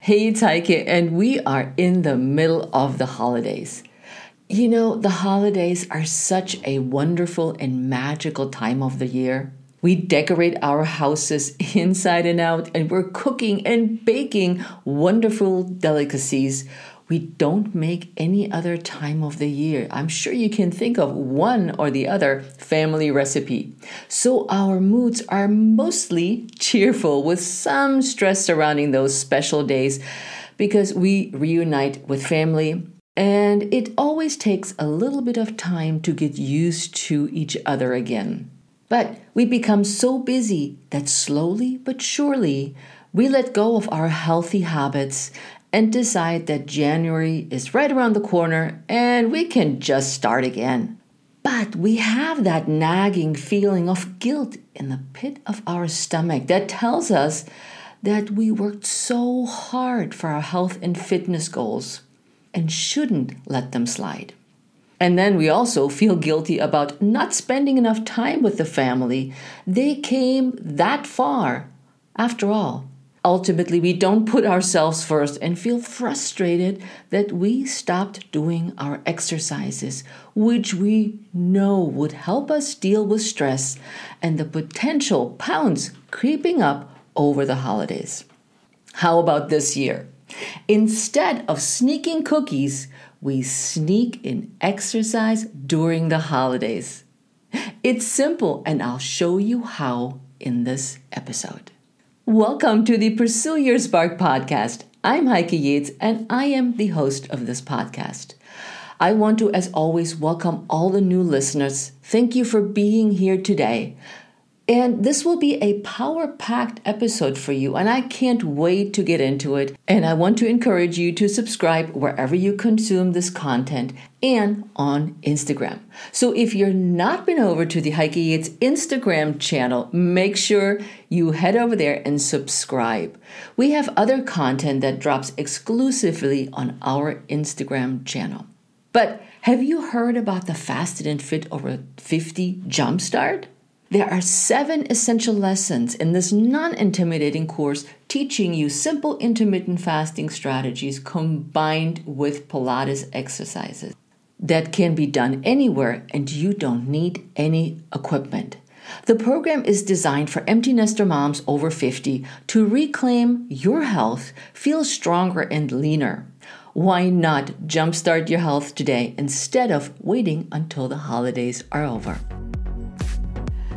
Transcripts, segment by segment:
Hey, it's and we are in the middle of the holidays. You know, the holidays are such a wonderful and magical time of the year. We decorate our houses inside and out, and we're cooking and baking wonderful delicacies we don't make any other time of the year. I'm sure you can think of one or the other family recipe. So our moods are mostly cheerful with some stress surrounding those special days because we reunite with family. And it always takes a little bit of time to get used to each other again. But we become so busy that slowly but surely we let go of our healthy habits and decide that January is right around the corner and we can just start again. But we have that nagging feeling of guilt in the pit of our stomach that tells us that we worked so hard for our health and fitness goals and shouldn't let them slide. And then we also feel guilty about not spending enough time with the family. They came that far, after all. Ultimately, we don't put ourselves first and feel frustrated that we stopped doing our exercises, which we know would help us deal with stress and the potential pounds creeping up over the holidays. How about this year? Instead of sneaking cookies, we sneak in exercise during the holidays. It's simple, and I'll show you how in this episode. Welcome to the Pursue Your Spark podcast. I'm Heike Yates, and I am the host of this podcast. I want to, as always, welcome all the new listeners. Thank you for being here today. And this will be a power packed episode for you, and I can't wait to get into it. And I want to encourage you to subscribe wherever you consume this content and on Instagram. So if you're not been over to the Heike Yates Instagram channel, make sure you head over there and subscribe. We have other content that drops exclusively on our Instagram channel. But have you heard about the Fasted and Fit Over 50 Jumpstart? There are seven essential lessons in this non intimidating course teaching you simple intermittent fasting strategies combined with Pilates exercises that can be done anywhere and you don't need any equipment. The program is designed for empty nester moms over 50 to reclaim your health, feel stronger and leaner. Why not jumpstart your health today instead of waiting until the holidays are over?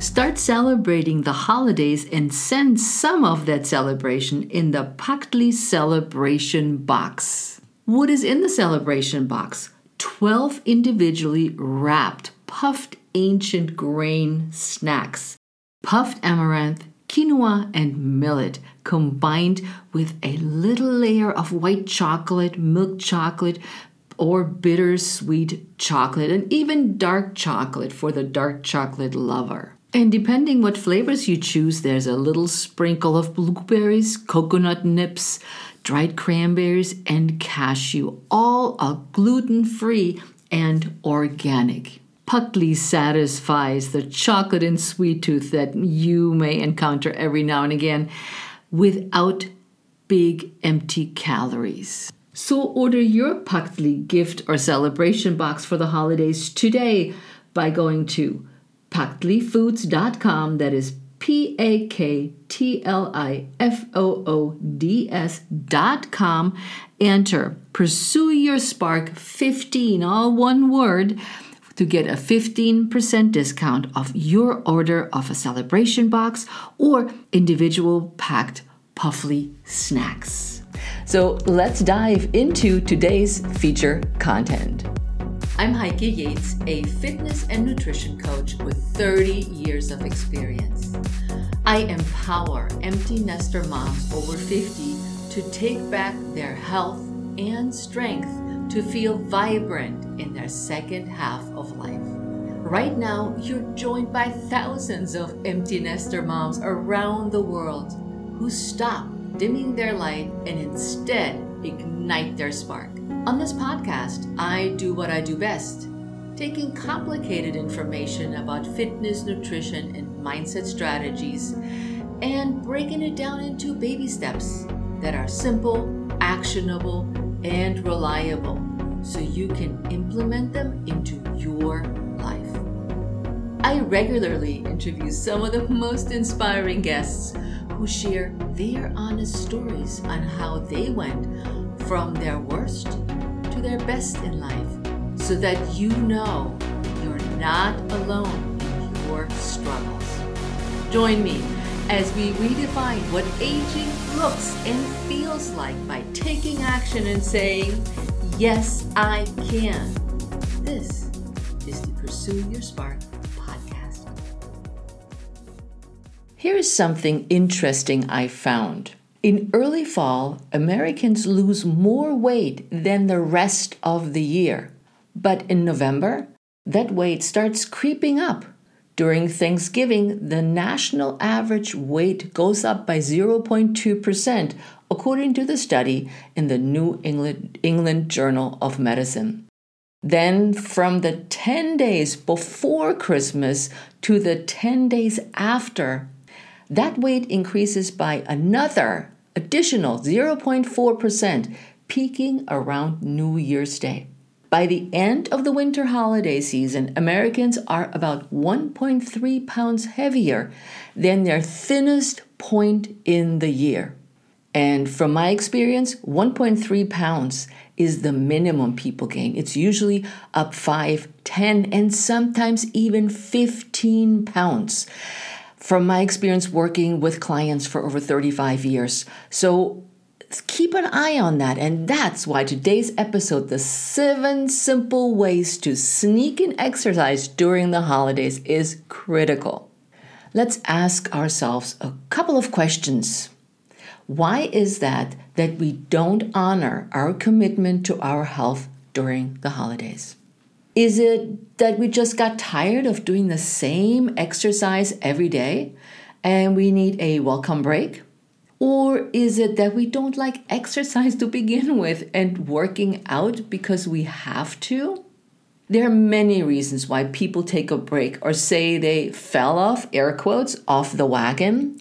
Start celebrating the holidays and send some of that celebration in the Paktli Celebration Box. What is in the celebration box? 12 individually wrapped, puffed ancient grain snacks, puffed amaranth, quinoa, and millet combined with a little layer of white chocolate, milk chocolate, or bittersweet chocolate, and even dark chocolate for the dark chocolate lover. And depending what flavors you choose, there's a little sprinkle of blueberries, coconut nips, dried cranberries, and cashew, all are gluten free and organic. Paktli satisfies the chocolate and sweet tooth that you may encounter every now and again without big empty calories. So order your Paktli gift or celebration box for the holidays today by going to paktlifoods.com. That is P A K T L I F O O D S dot com. Enter Pursue Your Spark 15, all one word, to get a 15% discount off your order of a celebration box or individual packed puffly snacks. So let's dive into today's feature content. I'm Heike Yates, a fitness and nutrition coach with 30 years of experience. I empower empty nester moms over 50 to take back their health and strength to feel vibrant in their second half of life. Right now, you're joined by thousands of empty nester moms around the world who stop dimming their light and instead ignite their spark. On this podcast, I do what I do best taking complicated information about fitness, nutrition, and mindset strategies and breaking it down into baby steps that are simple, actionable and reliable so you can implement them into your. I regularly interview some of the most inspiring guests who share their honest stories on how they went from their worst to their best in life so that you know you're not alone in your struggles. Join me as we redefine what aging looks and feels like by taking action and saying, Yes, I can. This is to Pursue Your Spark Here is something interesting I found. In early fall, Americans lose more weight than the rest of the year. But in November, that weight starts creeping up. During Thanksgiving, the national average weight goes up by 0.2%, according to the study in the New England, England Journal of Medicine. Then, from the 10 days before Christmas to the 10 days after, that weight increases by another additional 0.4%, peaking around New Year's Day. By the end of the winter holiday season, Americans are about 1.3 pounds heavier than their thinnest point in the year. And from my experience, 1.3 pounds is the minimum people gain. It's usually up 5, 10, and sometimes even 15 pounds. From my experience working with clients for over 35 years. So keep an eye on that. And that's why today's episode, The Seven Simple Ways to Sneak in Exercise During the Holidays, is critical. Let's ask ourselves a couple of questions. Why is that that we don't honor our commitment to our health during the holidays? Is it that we just got tired of doing the same exercise every day and we need a welcome break? Or is it that we don't like exercise to begin with and working out because we have to? There are many reasons why people take a break or say they fell off, air quotes, off the wagon.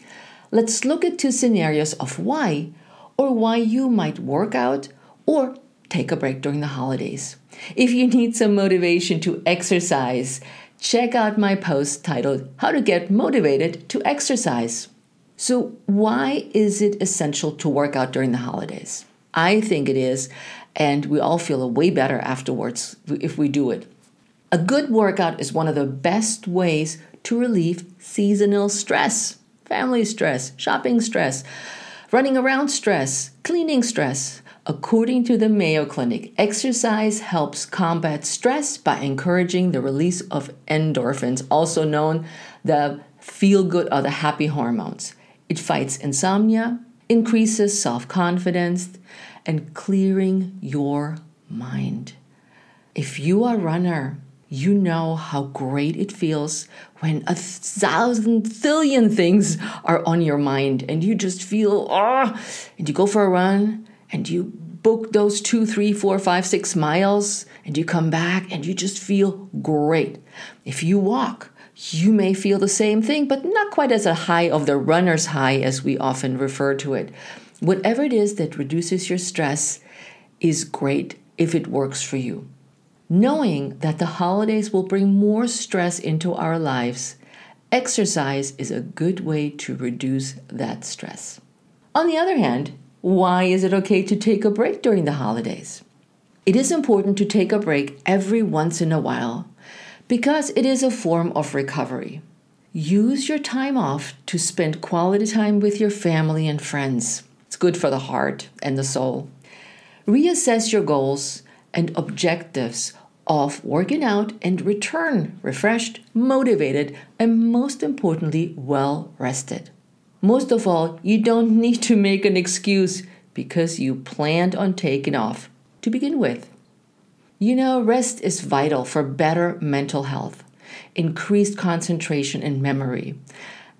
Let's look at two scenarios of why or why you might work out or take a break during the holidays. If you need some motivation to exercise, check out my post titled How to Get Motivated to Exercise. So, why is it essential to work out during the holidays? I think it is, and we all feel way better afterwards if we do it. A good workout is one of the best ways to relieve seasonal stress family stress, shopping stress, running around stress, cleaning stress. According to the Mayo Clinic, exercise helps combat stress by encouraging the release of endorphins, also known the feel good or the happy hormones. It fights insomnia, increases self confidence, and clearing your mind. If you are a runner, you know how great it feels when a thousand zillion things are on your mind and you just feel ah oh, and you go for a run and you book those two three four five six miles and you come back and you just feel great. If you walk you may feel the same thing but not quite as a high of the runner's high as we often refer to it. Whatever it is that reduces your stress is great if it works for you. Knowing that the holidays will bring more stress into our lives, exercise is a good way to reduce that stress. On the other hand, why is it okay to take a break during the holidays? It is important to take a break every once in a while because it is a form of recovery. Use your time off to spend quality time with your family and friends. It's good for the heart and the soul. Reassess your goals and objectives of working out and return refreshed, motivated, and most importantly, well rested. Most of all, you don't need to make an excuse because you planned on taking off to begin with. You know, rest is vital for better mental health, increased concentration and memory,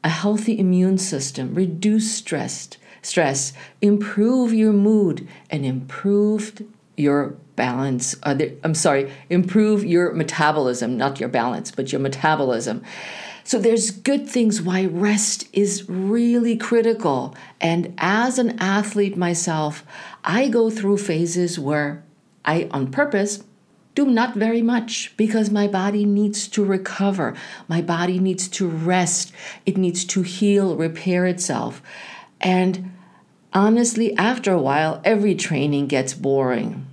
a healthy immune system, reduce stress, stress, improve your mood, and improved your balance. Uh, I'm sorry, improve your metabolism, not your balance, but your metabolism. So there's good things why rest is really critical. And as an athlete myself, I go through phases where I, on purpose, do not very much because my body needs to recover. My body needs to rest. It needs to heal, repair itself. And honestly, after a while, every training gets boring.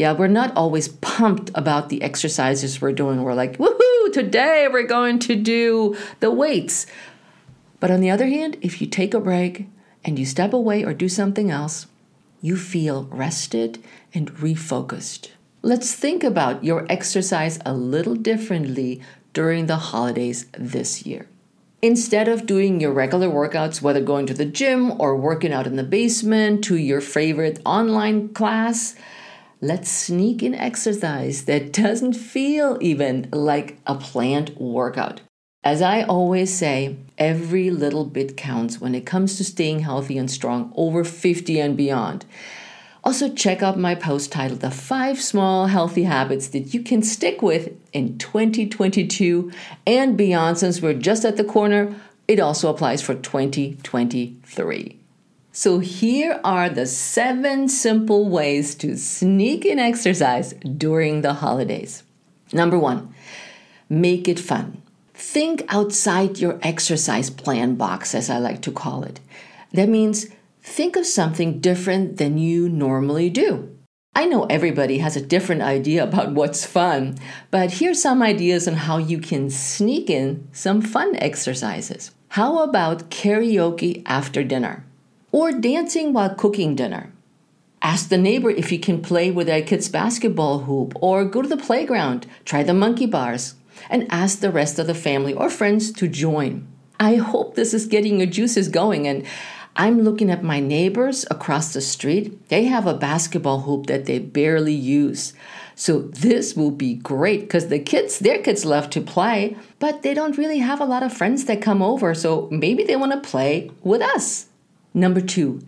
Yeah, we're not always pumped about the exercises we're doing. We're like, woohoo, today we're going to do the weights. But on the other hand, if you take a break and you step away or do something else, you feel rested and refocused. Let's think about your exercise a little differently during the holidays this year. Instead of doing your regular workouts, whether going to the gym or working out in the basement to your favorite online class, let's sneak in exercise that doesn't feel even like a planned workout. As I always say, every little bit counts when it comes to staying healthy and strong over 50 and beyond. Also, check out my post titled The Five Small Healthy Habits That You Can Stick With in 2022 and beyond. Since we're just at the corner, it also applies for 2023. So, here are the seven simple ways to sneak in exercise during the holidays. Number one, make it fun. Think outside your exercise plan box, as I like to call it. That means think of something different than you normally do. I know everybody has a different idea about what's fun, but here's some ideas on how you can sneak in some fun exercises. How about karaoke after dinner? Or dancing while cooking dinner? Ask the neighbor if you can play with their kid's basketball hoop, or go to the playground, try the monkey bars, and ask the rest of the family or friends to join. I hope this is getting your juices going and I'm looking at my neighbors across the street. They have a basketball hoop that they barely use. So this will be great because the kids, their kids love to play, but they don't really have a lot of friends that come over. So maybe they want to play with us. Number two,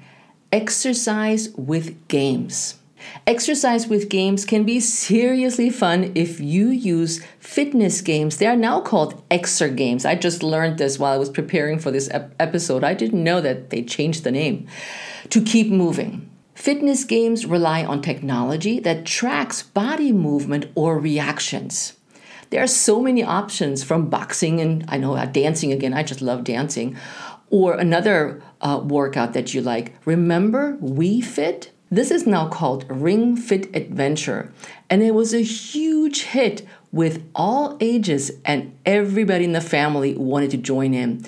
exercise with games. Exercise with games can be seriously fun if you use fitness games. They are now called Exer games. I just learned this while I was preparing for this ep- episode. I didn't know that they changed the name. To keep moving. Fitness games rely on technology that tracks body movement or reactions. There are so many options from boxing and I know uh, dancing again. I just love dancing. Or another uh, workout that you like. Remember Wii Fit? This is now called Ring Fit Adventure, and it was a huge hit with all ages, and everybody in the family wanted to join in.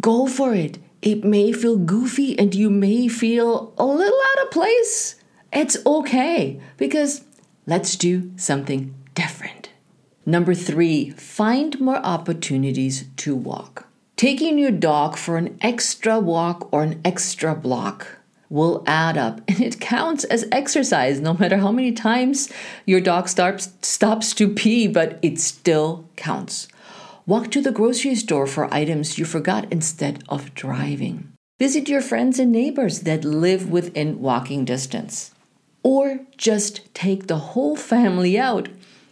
Go for it. It may feel goofy and you may feel a little out of place. It's okay because let's do something different. Number three, find more opportunities to walk. Taking your dog for an extra walk or an extra block will add up and it counts as exercise no matter how many times your dog starts stops to pee but it still counts. Walk to the grocery store for items you forgot instead of driving. Visit your friends and neighbors that live within walking distance. Or just take the whole family out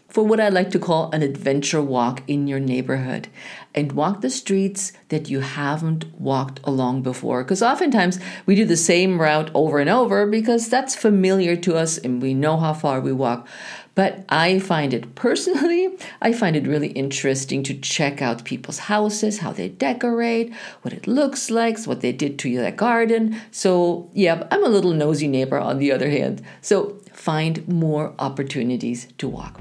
for what I like to call an adventure walk in your neighborhood and walk the streets that you haven't walked along before. Because oftentimes we do the same route over and over because that's familiar to us and we know how far we walk. But I find it personally, I find it really interesting to check out people's houses, how they decorate, what it looks like, what they did to their garden. So, yeah, I'm a little nosy neighbor on the other hand. So, find more opportunities to walk.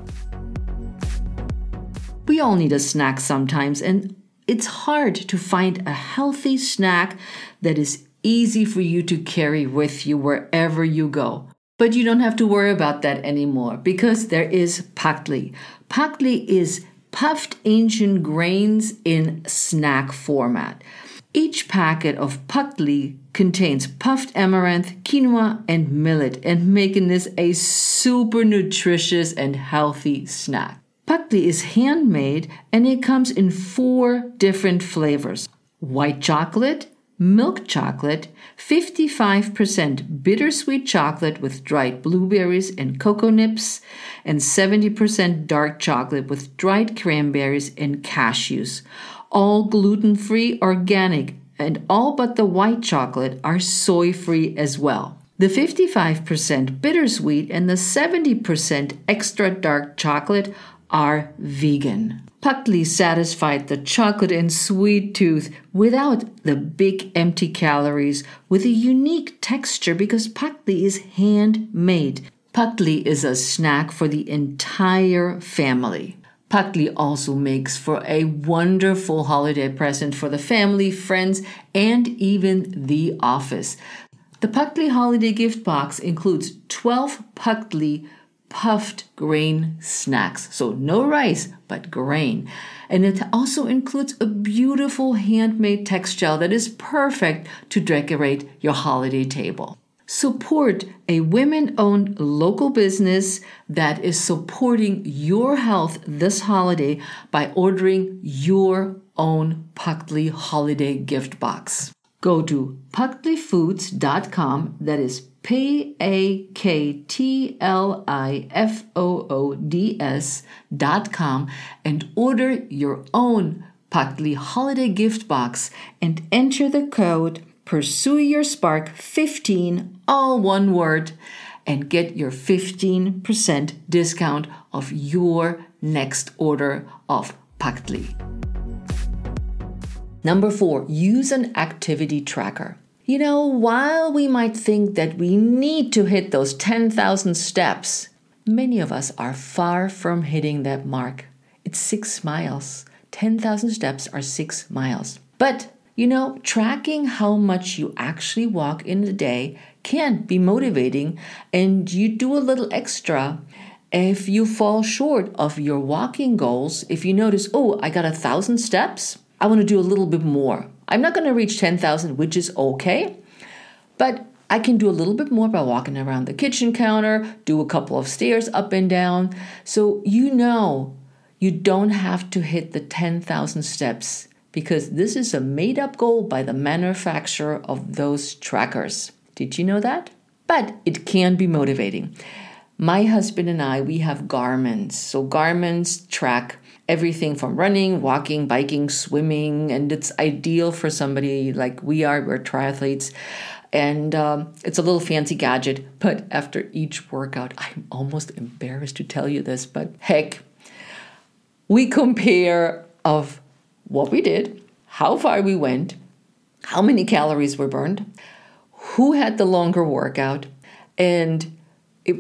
We all need a snack sometimes, and it's hard to find a healthy snack that is easy for you to carry with you wherever you go. But you don't have to worry about that anymore because there is Paktli. Paktli is puffed ancient grains in snack format. Each packet of Paktli contains puffed amaranth, quinoa, and millet, and making this a super nutritious and healthy snack. Paktli is handmade and it comes in four different flavors white chocolate, milk chocolate, 55% bittersweet chocolate with dried blueberries and cocoa nips, and 70% dark chocolate with dried cranberries and cashews. All gluten free, organic, and all but the white chocolate are soy free as well. The 55% bittersweet and the 70% extra dark chocolate are vegan. Paktli satisfied the chocolate and sweet tooth without the big empty calories with a unique texture because Paktli is handmade. Paktli is a snack for the entire family. Paktli also makes for a wonderful holiday present for the family, friends, and even the office. The Paktli holiday gift box includes 12 Paktli puffed grain snacks. So no rice, but grain. And it also includes a beautiful handmade textile that is perfect to decorate your holiday table. Support a women owned local business that is supporting your health this holiday by ordering your own Paktli holiday gift box. Go to paktliFoods.com, that is P A K T L I F O O D S dot com, and order your own Paktli holiday gift box and enter the code Pursue Your Spark 15, all one word, and get your 15% discount of your next order of Paktli. Number four, use an activity tracker. You know, while we might think that we need to hit those 10,000 steps, many of us are far from hitting that mark. It's six miles. 10,000 steps are six miles. But you know, tracking how much you actually walk in a day can be motivating, and you do a little extra. If you fall short of your walking goals, if you notice, oh, I got a thousand steps, I want to do a little bit more. I'm not going to reach 10,000, which is okay, but I can do a little bit more by walking around the kitchen counter, do a couple of stairs up and down. So you know you don't have to hit the 10,000 steps because this is a made up goal by the manufacturer of those trackers. Did you know that? But it can be motivating. My husband and I, we have Garmin's. So Garmin's track everything from running, walking, biking, swimming, and it's ideal for somebody like we are. We're triathletes. And um, it's a little fancy gadget, but after each workout, I'm almost embarrassed to tell you this, but heck, we compare of what we did, how far we went, how many calories were burned, who had the longer workout, and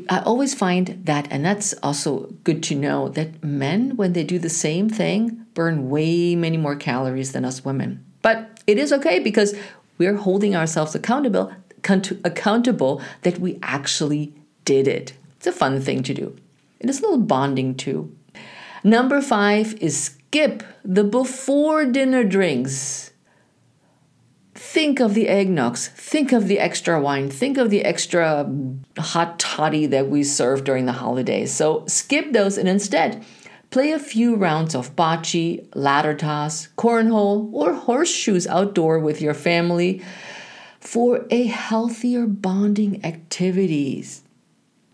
I always find that, and that's also good to know, that men, when they do the same thing, burn way many more calories than us women. But it is okay because we're holding ourselves accountable, accountable that we actually did it. It's a fun thing to do. It is a little bonding too. Number five is skip the before dinner drinks. Think of the eggnogs, think of the extra wine, think of the extra hot toddy that we serve during the holidays. So skip those and instead play a few rounds of bocce, ladder toss, cornhole, or horseshoes outdoor with your family for a healthier bonding activities.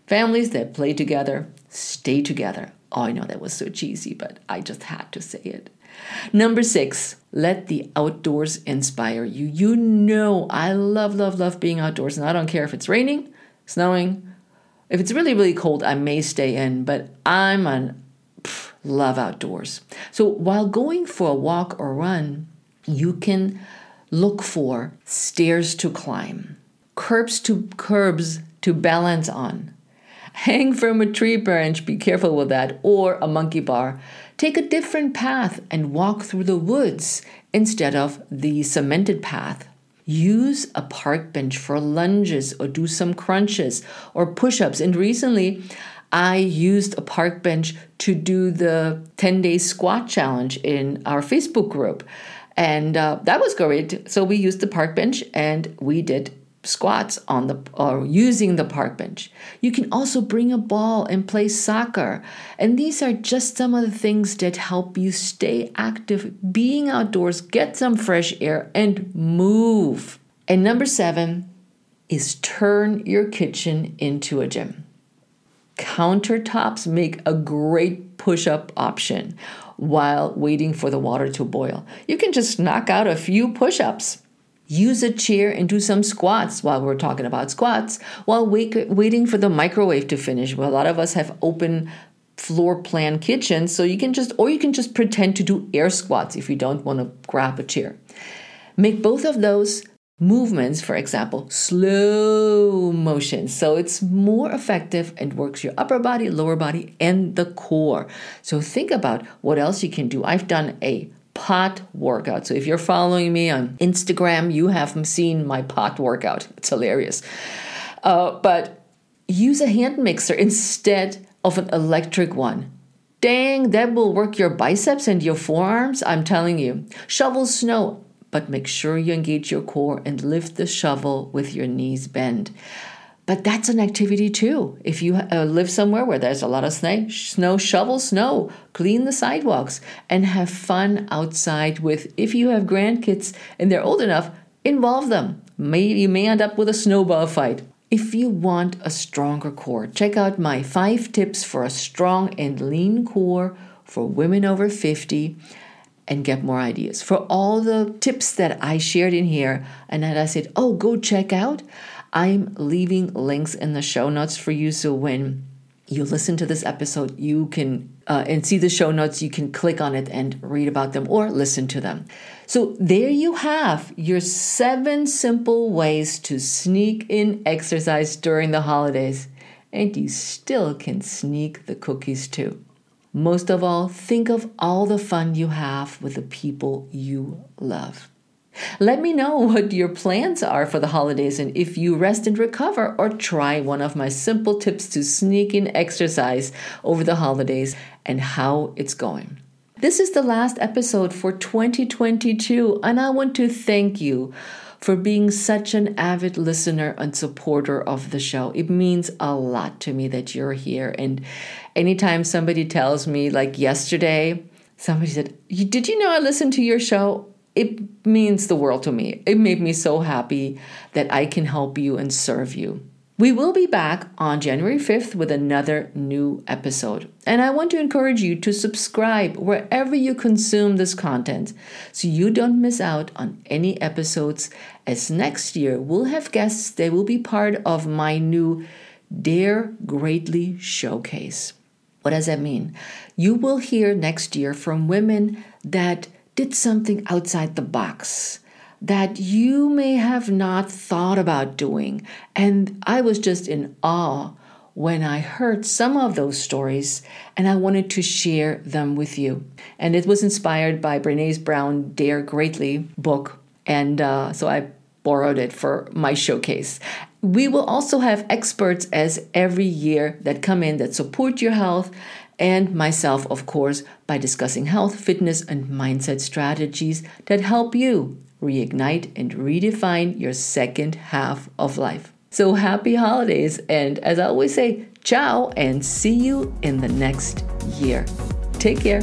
Families that play together stay together. Oh, I know that was so cheesy, but I just had to say it. Number six, let the outdoors inspire you. You know, I love, love, love being outdoors, and I don't care if it's raining, snowing. If it's really, really cold, I may stay in, but I'm on pff, love outdoors. So while going for a walk or run, you can look for stairs to climb, curbs to curbs to balance on, hang from a tree branch, be careful with that, or a monkey bar. Take a different path and walk through the woods instead of the cemented path. Use a park bench for lunges or do some crunches or push ups. And recently, I used a park bench to do the 10 day squat challenge in our Facebook group. And uh, that was great. So we used the park bench and we did squats on the or using the park bench. You can also bring a ball and play soccer. And these are just some of the things that help you stay active, being outdoors, get some fresh air and move. And number 7 is turn your kitchen into a gym. Countertops make a great push-up option while waiting for the water to boil. You can just knock out a few push-ups use a chair and do some squats while we're talking about squats while wait, waiting for the microwave to finish. Well, a lot of us have open floor plan kitchens, so you can just, or you can just pretend to do air squats if you don't want to grab a chair. Make both of those movements, for example, slow motion. So it's more effective and works your upper body, lower body, and the core. So think about what else you can do. I've done a pot workout. So if you're following me on Instagram, you haven't seen my pot workout. It's hilarious. Uh, but use a hand mixer instead of an electric one. Dang, that will work your biceps and your forearms. I'm telling you. Shovel snow, but make sure you engage your core and lift the shovel with your knees bent. But that's an activity too. If you uh, live somewhere where there's a lot of snow, snow, shovel snow, clean the sidewalks, and have fun outside with, if you have grandkids and they're old enough, involve them. May, you may end up with a snowball fight. If you want a stronger core, check out my five tips for a strong and lean core for women over 50 and get more ideas. For all the tips that I shared in here and that I said, oh, go check out, I'm leaving links in the show notes for you. So when you listen to this episode, you can uh, and see the show notes. You can click on it and read about them or listen to them. So there you have your seven simple ways to sneak in exercise during the holidays, and you still can sneak the cookies too. Most of all, think of all the fun you have with the people you love. Let me know what your plans are for the holidays and if you rest and recover or try one of my simple tips to sneak in exercise over the holidays and how it's going. This is the last episode for 2022, and I want to thank you for being such an avid listener and supporter of the show. It means a lot to me that you're here. And anytime somebody tells me, like yesterday, somebody said, Did you know I listened to your show? It means the world to me. It made me so happy that I can help you and serve you. We will be back on January 5th with another new episode. And I want to encourage you to subscribe wherever you consume this content so you don't miss out on any episodes. As next year we'll have guests They will be part of my new Dare Greatly showcase. What does that mean? You will hear next year from women that did something outside the box that you may have not thought about doing. And I was just in awe when I heard some of those stories and I wanted to share them with you. And it was inspired by Brene's Brown Dare Greatly book. And uh, so I borrowed it for my showcase. We will also have experts as every year that come in that support your health and myself, of course, by discussing health, fitness, and mindset strategies that help you reignite and redefine your second half of life. So happy holidays, and as I always say, ciao, and see you in the next year. Take care.